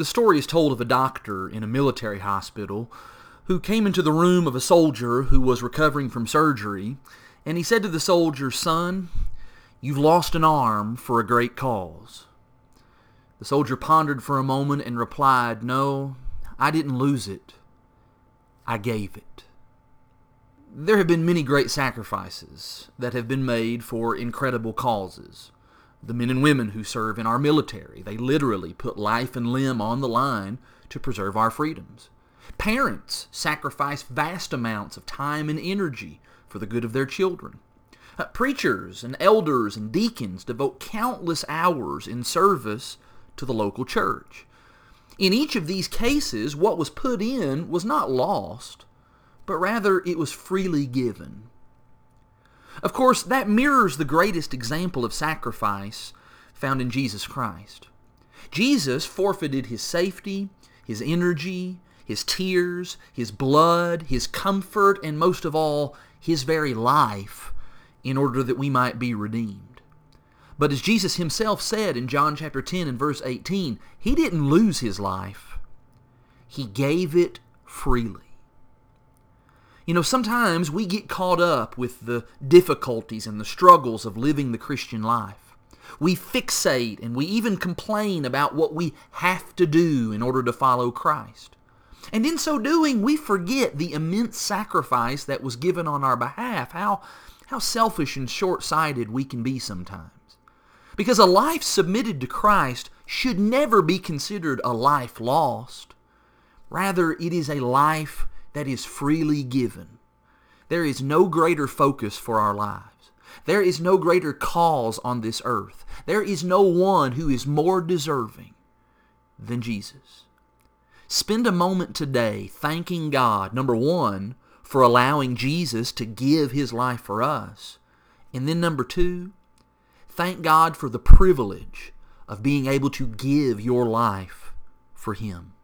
The story is told of a doctor in a military hospital who came into the room of a soldier who was recovering from surgery, and he said to the soldier, Son, you've lost an arm for a great cause. The soldier pondered for a moment and replied, No, I didn't lose it. I gave it. There have been many great sacrifices that have been made for incredible causes the men and women who serve in our military. They literally put life and limb on the line to preserve our freedoms. Parents sacrifice vast amounts of time and energy for the good of their children. Uh, preachers and elders and deacons devote countless hours in service to the local church. In each of these cases, what was put in was not lost, but rather it was freely given. Of course, that mirrors the greatest example of sacrifice found in Jesus Christ. Jesus forfeited his safety, his energy, his tears, his blood, his comfort, and most of all, his very life in order that we might be redeemed. But as Jesus himself said in John chapter 10 and verse 18, he didn't lose his life. He gave it freely. You know, sometimes we get caught up with the difficulties and the struggles of living the Christian life. We fixate and we even complain about what we have to do in order to follow Christ. And in so doing, we forget the immense sacrifice that was given on our behalf, how, how selfish and short-sighted we can be sometimes. Because a life submitted to Christ should never be considered a life lost. Rather, it is a life that is freely given. There is no greater focus for our lives. There is no greater cause on this earth. There is no one who is more deserving than Jesus. Spend a moment today thanking God, number one, for allowing Jesus to give his life for us. And then number two, thank God for the privilege of being able to give your life for him.